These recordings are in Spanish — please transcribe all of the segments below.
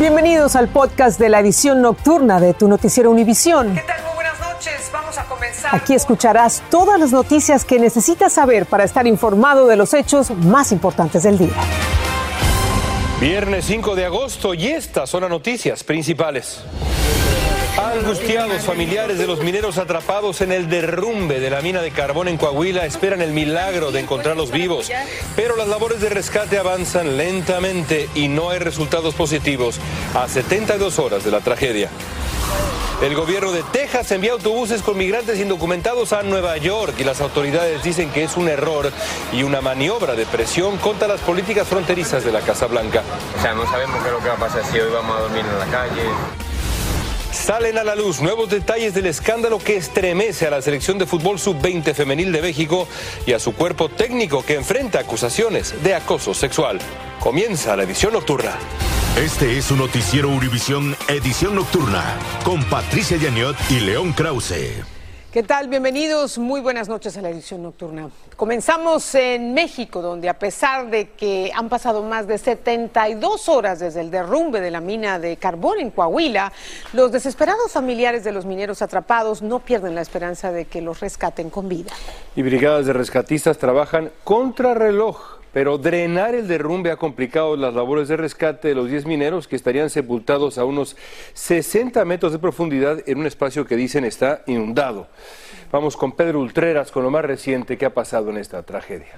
Bienvenidos al podcast de la edición nocturna de tu noticiero Univisión. ¿Qué tal? Muy buenas noches. Vamos a comenzar. Aquí escucharás todas las noticias que necesitas saber para estar informado de los hechos más importantes del día. Viernes 5 de agosto y estas son las noticias principales. Angustiados familiares de los mineros atrapados en el derrumbe de la mina de carbón en Coahuila esperan el milagro de encontrarlos vivos, pero las labores de rescate avanzan lentamente y no hay resultados positivos a 72 horas de la tragedia. El gobierno de Texas envía autobuses con migrantes indocumentados a Nueva York y las autoridades dicen que es un error y una maniobra de presión contra las políticas fronterizas de la Casa Blanca. O sea, no sabemos qué es lo que va a pasar si hoy vamos a dormir en la calle. Salen a la luz nuevos detalles del escándalo que estremece a la selección de fútbol sub-20 femenil de México y a su cuerpo técnico que enfrenta acusaciones de acoso sexual. Comienza la edición nocturna. Este es su noticiero Univisión Edición Nocturna con Patricia Yaniot y León Krause. ¿Qué tal? Bienvenidos. Muy buenas noches a la edición nocturna. Comenzamos en México, donde a pesar de que han pasado más de 72 horas desde el derrumbe de la mina de carbón en Coahuila, los desesperados familiares de los mineros atrapados no pierden la esperanza de que los rescaten con vida. Y brigadas de rescatistas trabajan contra reloj pero drenar el derrumbe ha complicado las labores de rescate de los 10 mineros que estarían sepultados a unos 60 metros de profundidad en un espacio que dicen está inundado. Vamos con Pedro Ultreras con lo más reciente que ha pasado en esta tragedia.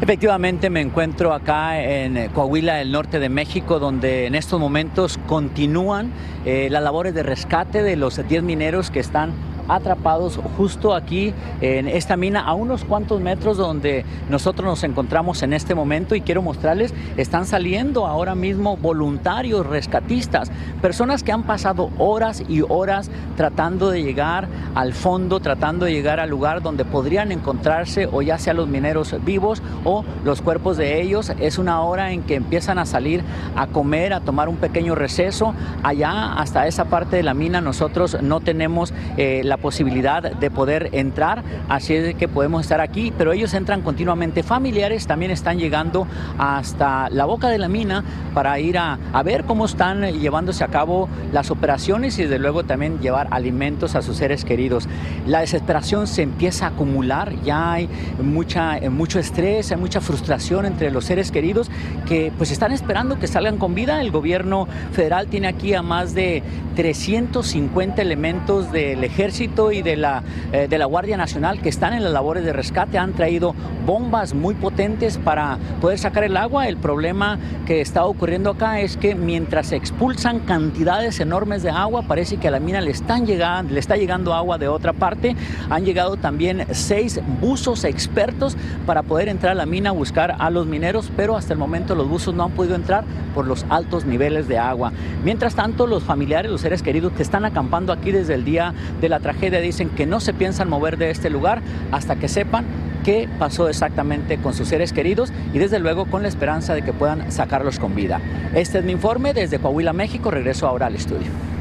Efectivamente me encuentro acá en Coahuila, el norte de México, donde en estos momentos continúan eh, las labores de rescate de los 10 mineros que están atrapados justo aquí en esta mina a unos cuantos metros donde nosotros nos encontramos en este momento y quiero mostrarles, están saliendo ahora mismo voluntarios rescatistas, personas que han pasado horas y horas tratando de llegar al fondo, tratando de llegar al lugar donde podrían encontrarse o ya sea los mineros vivos o los cuerpos de ellos. Es una hora en que empiezan a salir a comer, a tomar un pequeño receso. Allá hasta esa parte de la mina nosotros no tenemos eh, la posibilidad de poder entrar, así es que podemos estar aquí, pero ellos entran continuamente. Familiares también están llegando hasta la boca de la mina para ir a, a ver cómo están llevándose a cabo las operaciones y desde luego también llevar alimentos a sus seres queridos. La desesperación se empieza a acumular, ya hay mucha, mucho estrés, hay mucha frustración entre los seres queridos que pues están esperando que salgan con vida. El gobierno federal tiene aquí a más de 350 elementos del ejército y de la, eh, de la Guardia Nacional que están en las labores de rescate. Han traído bombas muy potentes para poder sacar el agua. El problema que está ocurriendo acá es que mientras se expulsan cantidades enormes de agua, parece que a la mina le, están llegando, le está llegando agua de otra parte. Han llegado también seis buzos expertos para poder entrar a la mina a buscar a los mineros, pero hasta el momento los buzos no han podido entrar por los altos niveles de agua. Mientras tanto, los familiares, los seres queridos que están acampando aquí desde el día de la tragedia dicen que no se piensan mover de este lugar hasta que sepan qué pasó exactamente con sus seres queridos y desde luego con la esperanza de que puedan sacarlos con vida. Este es mi informe desde Coahuila, México. Regreso ahora al estudio.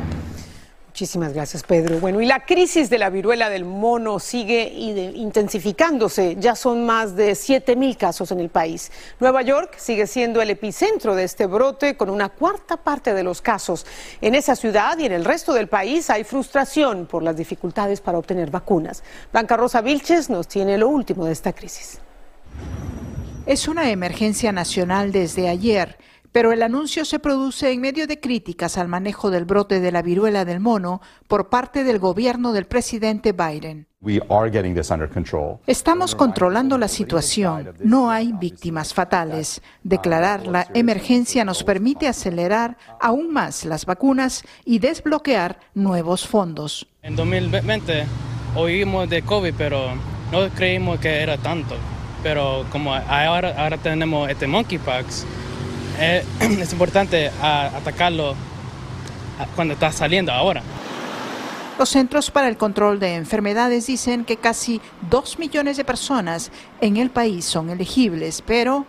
Muchísimas gracias, Pedro. Bueno, y la crisis de la viruela del mono sigue intensificándose. Ya son más de 7 mil casos en el país. Nueva York sigue siendo el epicentro de este brote con una cuarta parte de los casos. En esa ciudad y en el resto del país hay frustración por las dificultades para obtener vacunas. Blanca Rosa Vilches nos tiene lo último de esta crisis. Es una emergencia nacional desde ayer pero el anuncio se produce en medio de críticas al manejo del brote de la viruela del mono por parte del gobierno del presidente Biden. Estamos controlando la situación. No hay víctimas fatales. Declarar la emergencia nos permite acelerar aún más las vacunas y desbloquear nuevos fondos. En 2020 oímos de COVID, pero no creímos que era tanto. Pero como ahora, ahora tenemos este monkeypox, es importante atacarlo cuando está saliendo ahora. Los Centros para el Control de Enfermedades dicen que casi dos millones de personas en el país son elegibles, pero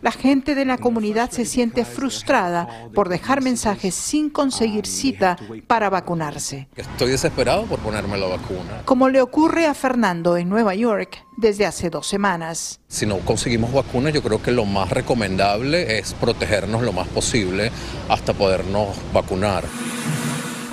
la gente de la comunidad se siente frustrada por dejar mensajes sin conseguir cita para vacunarse. Estoy desesperado por ponerme la vacuna. Como le ocurre a Fernando en Nueva York desde hace dos semanas. Si no conseguimos vacunas, yo creo que lo más recomendable es protegernos lo más posible hasta podernos vacunar.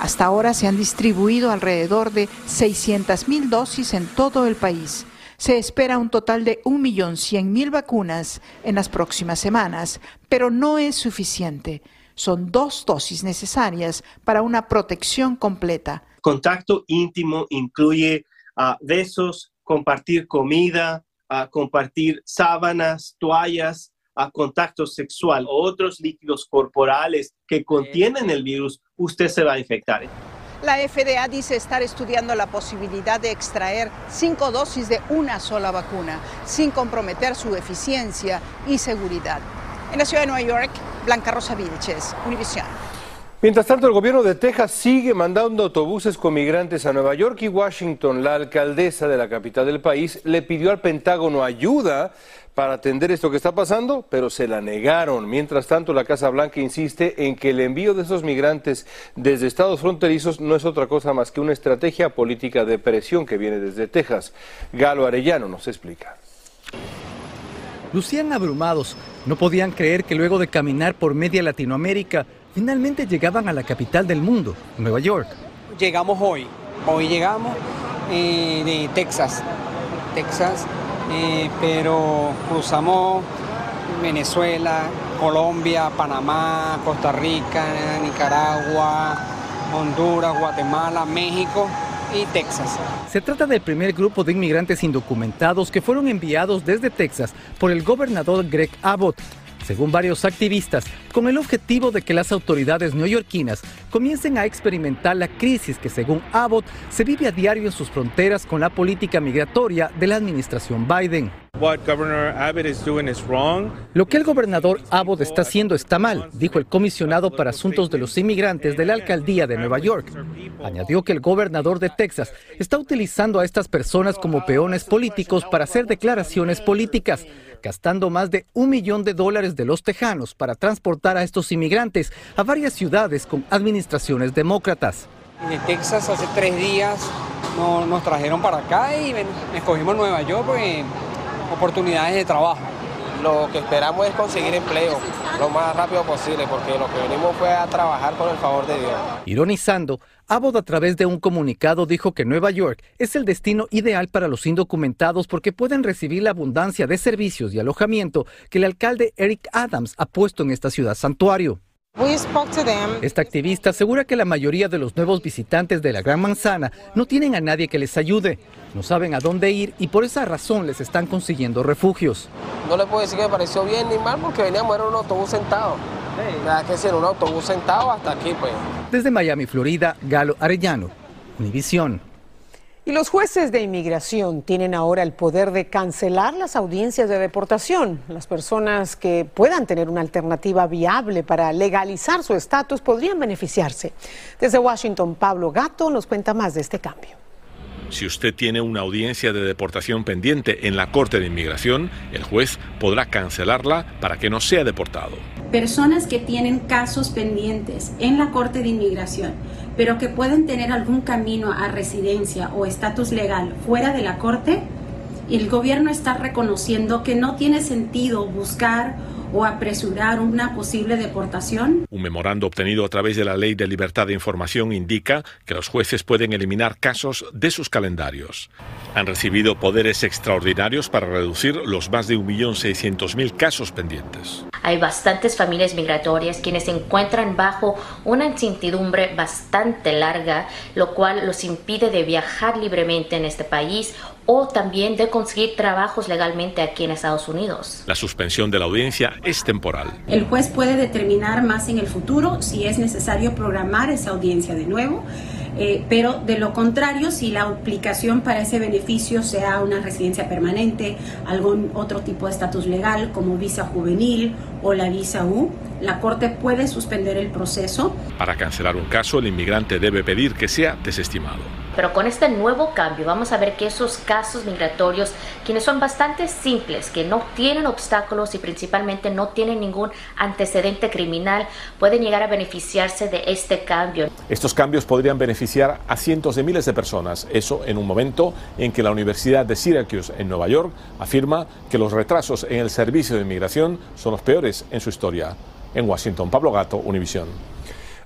Hasta ahora se han distribuido alrededor de 600.000 dosis en todo el país. Se espera un total de 1.100.000 vacunas en las próximas semanas, pero no es suficiente. Son dos dosis necesarias para una protección completa. Contacto íntimo incluye uh, besos, compartir comida, uh, compartir sábanas, toallas, a contacto sexual o otros líquidos corporales que contienen el virus, usted se va a infectar. La FDA dice estar estudiando la posibilidad de extraer cinco dosis de una sola vacuna, sin comprometer su eficiencia y seguridad. En la ciudad de Nueva York, Blanca Rosa Vilches, Univision. Mientras tanto, el gobierno de Texas sigue mandando autobuses con migrantes a Nueva York y Washington. La alcaldesa de la capital del país le pidió al Pentágono ayuda para atender esto que está pasando, pero se la negaron. Mientras tanto, la Casa Blanca insiste en que el envío de esos migrantes desde estados fronterizos no es otra cosa más que una estrategia política de presión que viene desde Texas. Galo Arellano nos explica. Lucían abrumados, no podían creer que luego de caminar por media Latinoamérica, finalmente llegaban a la capital del mundo, Nueva York. Llegamos hoy, hoy llegamos eh, de Texas, Texas, eh, pero cruzamos Venezuela, Colombia, Panamá, Costa Rica, Nicaragua, Honduras, Guatemala, México y Texas. Se trata del primer grupo de inmigrantes indocumentados que fueron enviados desde Texas por el gobernador Greg Abbott según varios activistas, con el objetivo de que las autoridades neoyorquinas comiencen a experimentar la crisis que, según Abbott, se vive a diario en sus fronteras con la política migratoria de la administración Biden. Lo que el gobernador Abbott está haciendo está mal, dijo el comisionado para asuntos de los inmigrantes de la alcaldía de Nueva York. Añadió que el gobernador de Texas está utilizando a estas personas como peones políticos para hacer declaraciones políticas gastando más de un millón de dólares de los tejanos para transportar a estos inmigrantes a varias ciudades con administraciones demócratas. En Texas hace tres días nos trajeron para acá y escogimos Nueva York porque oportunidades de trabajo. Lo que esperamos es conseguir empleo lo más rápido posible, porque lo que venimos fue a trabajar con el favor de Dios. Ironizando, Abbott a través de un comunicado dijo que Nueva York es el destino ideal para los indocumentados porque pueden recibir la abundancia de servicios y alojamiento que el alcalde Eric Adams ha puesto en esta ciudad santuario. Esta activista asegura que la mayoría de los nuevos visitantes de la Gran Manzana no tienen a nadie que les ayude, no saben a dónde ir y por esa razón les están consiguiendo refugios. No le puedo decir que me pareció bien ni mal porque veníamos en un autobús sentado. Nada que ser un autobús sentado hasta aquí, pues. Desde Miami, Florida, Galo Arellano, Univisión. Y los jueces de inmigración tienen ahora el poder de cancelar las audiencias de deportación. Las personas que puedan tener una alternativa viable para legalizar su estatus podrían beneficiarse. Desde Washington, Pablo Gato nos cuenta más de este cambio. Si usted tiene una audiencia de deportación pendiente en la Corte de Inmigración, el juez podrá cancelarla para que no sea deportado. Personas que tienen casos pendientes en la Corte de Inmigración, pero que pueden tener algún camino a residencia o estatus legal fuera de la Corte, el gobierno está reconociendo que no tiene sentido buscar o apresurar una posible deportación. Un memorando obtenido a través de la Ley de Libertad de Información indica que los jueces pueden eliminar casos de sus calendarios. Han recibido poderes extraordinarios para reducir los más de 1.600.000 casos pendientes. Hay bastantes familias migratorias quienes se encuentran bajo una incertidumbre bastante larga, lo cual los impide de viajar libremente en este país o también de conseguir trabajos legalmente aquí en Estados Unidos. La suspensión de la audiencia es temporal. El juez puede determinar más en el futuro si es necesario programar esa audiencia de nuevo. Eh, pero de lo contrario, si la aplicación para ese beneficio sea una residencia permanente, algún otro tipo de estatus legal como visa juvenil o la visa U, la Corte puede suspender el proceso. Para cancelar un caso, el inmigrante debe pedir que sea desestimado. Pero con este nuevo cambio vamos a ver que esos casos migratorios, quienes son bastante simples, que no tienen obstáculos y principalmente no tienen ningún antecedente criminal, pueden llegar a beneficiarse de este cambio. Estos cambios podrían beneficiar a cientos de miles de personas, eso en un momento en que la Universidad de Syracuse en Nueva York afirma que los retrasos en el servicio de inmigración son los peores en su historia. En Washington, Pablo Gato, Univisión.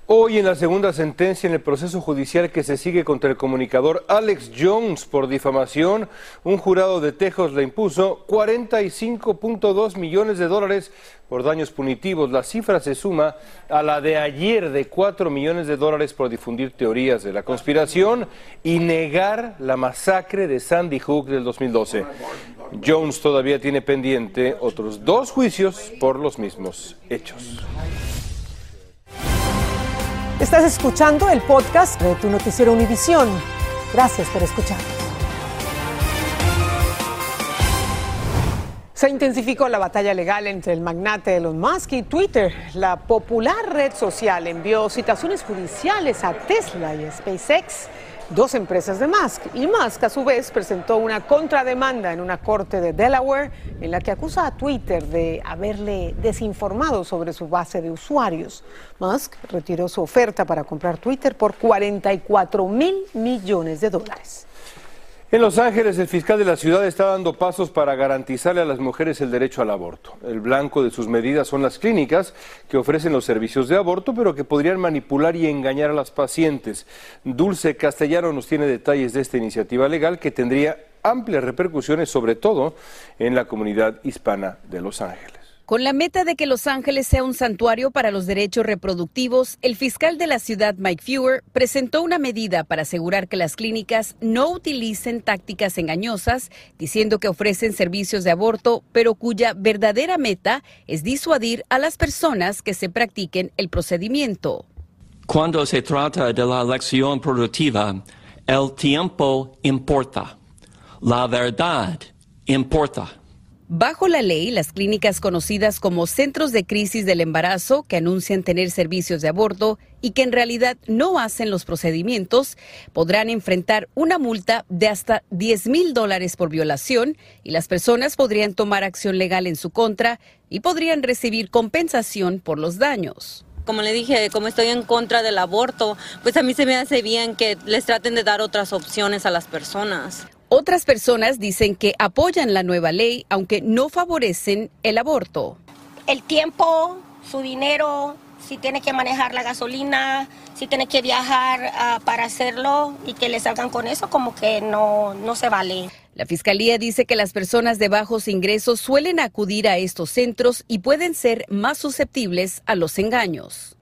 Hoy en la segunda sentencia en el proceso judicial que se sigue contra el comunicador Alex Jones por difamación, un jurado de Texas le impuso 45.2 millones de dólares por daños punitivos. La cifra se suma a la de ayer de 4 millones de dólares por difundir teorías de la conspiración y negar la masacre de Sandy Hook del 2012. Jones todavía tiene pendiente otros dos juicios por los mismos hechos. Estás escuchando el podcast de tu noticiero Univisión. Gracias por escuchar. Se intensificó la batalla legal entre el magnate Elon Musk y Twitter. La popular red social envió citaciones judiciales a Tesla y SpaceX dos empresas de Musk. Y Musk, a su vez, presentó una contrademanda en una corte de Delaware en la que acusa a Twitter de haberle desinformado sobre su base de usuarios. Musk retiró su oferta para comprar Twitter por 44 mil millones de dólares. En Los Ángeles, el fiscal de la ciudad está dando pasos para garantizarle a las mujeres el derecho al aborto. El blanco de sus medidas son las clínicas que ofrecen los servicios de aborto, pero que podrían manipular y engañar a las pacientes. Dulce Castellano nos tiene detalles de esta iniciativa legal que tendría amplias repercusiones, sobre todo en la comunidad hispana de Los Ángeles. Con la meta de que Los Ángeles sea un santuario para los derechos reproductivos, el fiscal de la ciudad, Mike Fewer, presentó una medida para asegurar que las clínicas no utilicen tácticas engañosas, diciendo que ofrecen servicios de aborto, pero cuya verdadera meta es disuadir a las personas que se practiquen el procedimiento. Cuando se trata de la elección productiva, el tiempo importa. La verdad importa. Bajo la ley, las clínicas conocidas como centros de crisis del embarazo, que anuncian tener servicios de aborto y que en realidad no hacen los procedimientos, podrán enfrentar una multa de hasta 10 mil dólares por violación y las personas podrían tomar acción legal en su contra y podrían recibir compensación por los daños como le dije, como estoy en contra del aborto, pues a mí se me hace bien que les traten de dar otras opciones a las personas. Otras personas dicen que apoyan la nueva ley, aunque no favorecen el aborto. El tiempo, su dinero, si tiene que manejar la gasolina, si tiene que viajar ah, para hacerlo y que le salgan con eso, como que no, no se vale. La Fiscalía dice que las personas de bajos ingresos suelen acudir a estos centros y pueden ser más susceptibles a los engaños.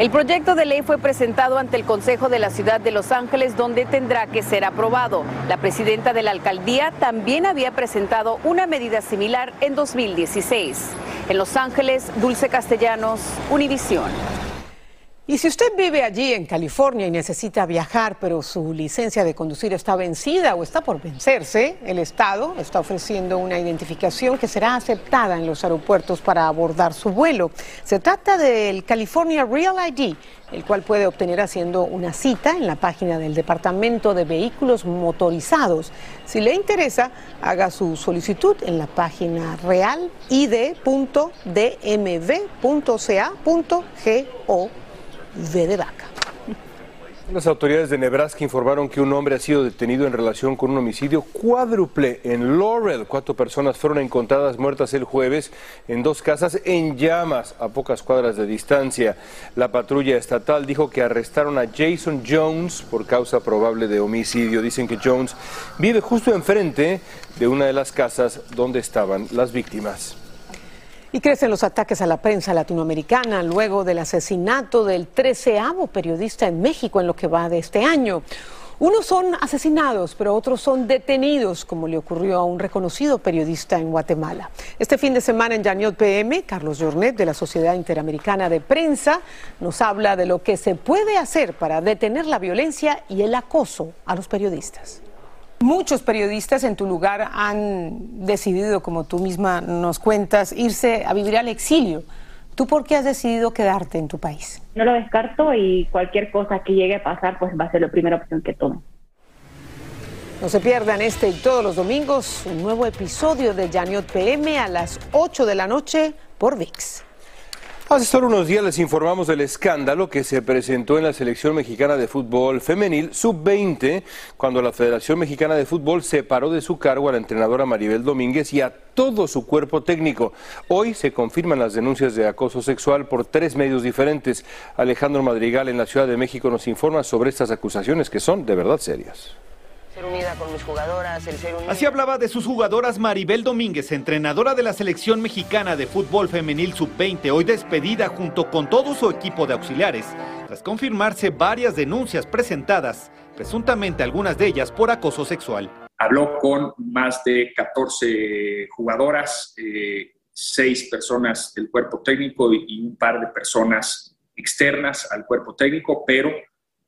El proyecto de ley fue presentado ante el Consejo de la Ciudad de Los Ángeles, donde tendrá que ser aprobado. La presidenta de la alcaldía también había presentado una medida similar en 2016. En Los Ángeles, Dulce Castellanos, Univisión. Y si usted vive allí en California y necesita viajar, pero su licencia de conducir está vencida o está por vencerse, el Estado está ofreciendo una identificación que será aceptada en los aeropuertos para abordar su vuelo. Se trata del California Real ID, el cual puede obtener haciendo una cita en la página del Departamento de Vehículos Motorizados. Si le interesa, haga su solicitud en la página realid.dmv.ca.go V. Las autoridades de Nebraska informaron que un hombre ha sido detenido en relación con un homicidio cuádruple en Laurel. Cuatro personas fueron encontradas muertas el jueves en dos casas en llamas a pocas cuadras de distancia. La patrulla estatal dijo que arrestaron a Jason Jones por causa probable de homicidio. Dicen que Jones vive justo enfrente de una de las casas donde estaban las víctimas. Y crecen los ataques a la prensa latinoamericana luego del asesinato del treceavo periodista en México en lo que va de este año. Unos son asesinados, pero otros son detenidos, como le ocurrió a un reconocido periodista en Guatemala. Este fin de semana en Yaniot PM, Carlos Jornet de la Sociedad Interamericana de Prensa nos habla de lo que se puede hacer para detener la violencia y el acoso a los periodistas. Muchos periodistas en tu lugar han decidido, como tú misma nos cuentas, irse a vivir al exilio. ¿Tú por qué has decidido quedarte en tu país? No lo descarto y cualquier cosa que llegue a pasar, pues va a ser la primera opción que tome. No se pierdan este y todos los domingos un nuevo episodio de Janiot PM a las 8 de la noche por VIX. Hace solo unos días les informamos del escándalo que se presentó en la selección mexicana de fútbol femenil sub-20 cuando la Federación Mexicana de Fútbol separó de su cargo a la entrenadora Maribel Domínguez y a todo su cuerpo técnico. Hoy se confirman las denuncias de acoso sexual por tres medios diferentes. Alejandro Madrigal en la Ciudad de México nos informa sobre estas acusaciones que son de verdad serias. Así hablaba de sus jugadoras Maribel Domínguez, entrenadora de la selección mexicana de fútbol femenil sub-20, hoy despedida junto con todo su equipo de auxiliares, tras confirmarse varias denuncias presentadas, presuntamente algunas de ellas por acoso sexual. Habló con más de 14 jugadoras, eh, seis personas del cuerpo técnico y un par de personas externas al cuerpo técnico, pero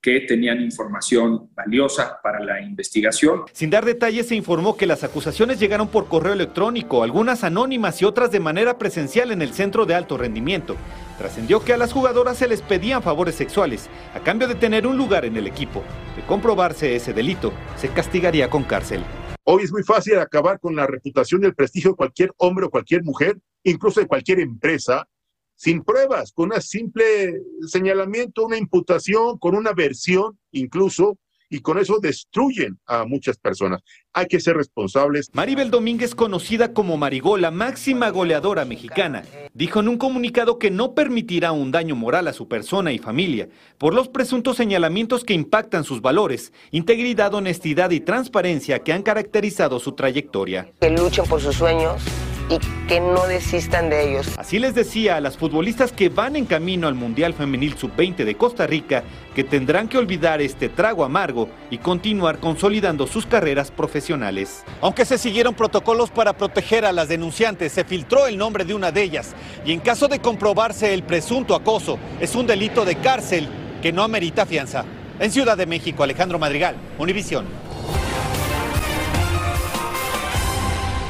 que tenían información valiosa para la investigación. Sin dar detalles, se informó que las acusaciones llegaron por correo electrónico, algunas anónimas y otras de manera presencial en el centro de alto rendimiento. Trascendió que a las jugadoras se les pedían favores sexuales a cambio de tener un lugar en el equipo. De comprobarse ese delito, se castigaría con cárcel. Hoy es muy fácil acabar con la reputación y el prestigio de cualquier hombre o cualquier mujer, incluso de cualquier empresa, sin pruebas, con un simple señalamiento, una imputación, con una versión incluso, y con eso destruyen a muchas personas. Hay que ser responsables. Maribel Domínguez, conocida como Marigola, máxima goleadora mexicana, dijo en un comunicado que no permitirá un daño moral a su persona y familia por los presuntos señalamientos que impactan sus valores, integridad, honestidad y transparencia que han caracterizado su trayectoria. Que luchen por sus sueños y que no desistan de ellos. Así les decía a las futbolistas que van en camino al Mundial Femenil Sub-20 de Costa Rica que tendrán que olvidar este trago amargo y continuar consolidando sus carreras profesionales. Aunque se siguieron protocolos para proteger a las denunciantes, se filtró el nombre de una de ellas y en caso de comprobarse el presunto acoso, es un delito de cárcel que no amerita fianza. En Ciudad de México, Alejandro Madrigal, Univisión.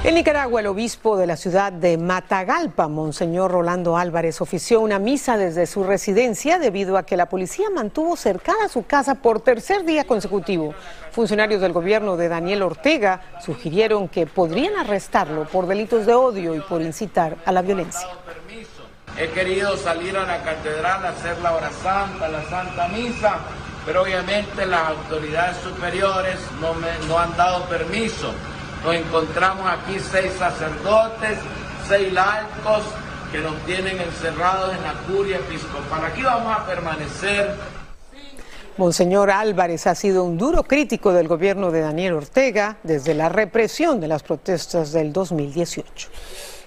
En Nicaragua, el obispo de la ciudad de Matagalpa, Monseñor Rolando Álvarez, ofició una misa desde su residencia debido a que la policía mantuvo cercada su casa por tercer día consecutivo. Funcionarios del gobierno de Daniel Ortega sugirieron que podrían arrestarlo por delitos de odio y por incitar a la violencia. He querido salir a la catedral a hacer la hora santa, la santa misa, pero obviamente las autoridades superiores no me no han dado permiso. Nos encontramos aquí seis sacerdotes, seis laicos que nos tienen encerrados en la curia episcopal. Aquí vamos a permanecer. Monseñor Álvarez ha sido un duro crítico del gobierno de Daniel Ortega desde la represión de las protestas del 2018.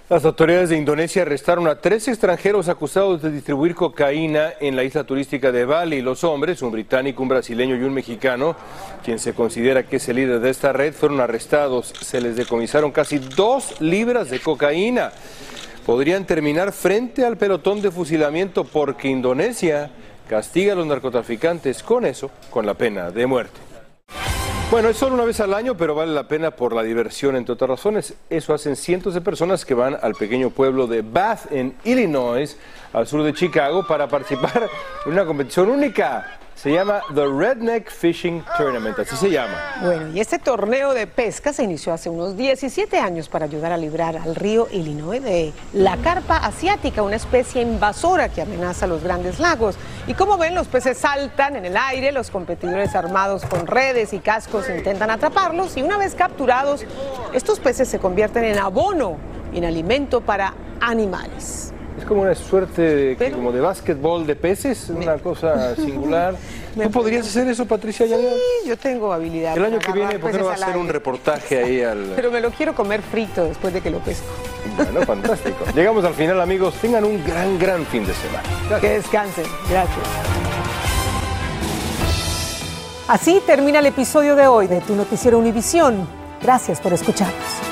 Las autoridades de Indonesia arrestaron a tres extranjeros acusados de distribuir cocaína en la isla turística de Bali. Los hombres, un británico, un brasileño y un mexicano, quien se considera que es el líder de esta red, fueron arrestados. Se les decomisaron casi dos libras de cocaína. Podrían terminar frente al pelotón de fusilamiento porque Indonesia castiga a los narcotraficantes con eso, con la pena de muerte. Bueno, es solo una vez al año, pero vale la pena por la diversión, entre otras razones. Eso hacen cientos de personas que van al pequeño pueblo de Bath, en Illinois, al sur de Chicago, para participar en una competición única. Se llama The Redneck Fishing Tournament, así se llama. Bueno, y este torneo de pesca se inició hace unos 17 años para ayudar a librar al río Illinois de la carpa asiática, una especie invasora que amenaza los grandes lagos. Y como ven, los peces saltan en el aire, los competidores armados con redes y cascos intentan atraparlos y una vez capturados, estos peces se convierten en abono, en alimento para animales. Es como una suerte de, como de básquetbol de peces, una cosa singular. ¿Tú podrías hacer eso, Patricia? Sí, yo tengo habilidad. El año que viene, ¿por qué no vas a hacer un reportaje ahí al... Pero me lo quiero comer frito después de que lo pesco. Bueno, fantástico. Llegamos al final, amigos. Tengan un gran, gran fin de semana. Que descansen. Gracias. Así termina el episodio de hoy de Tu Noticiero Univisión. Gracias por escucharnos.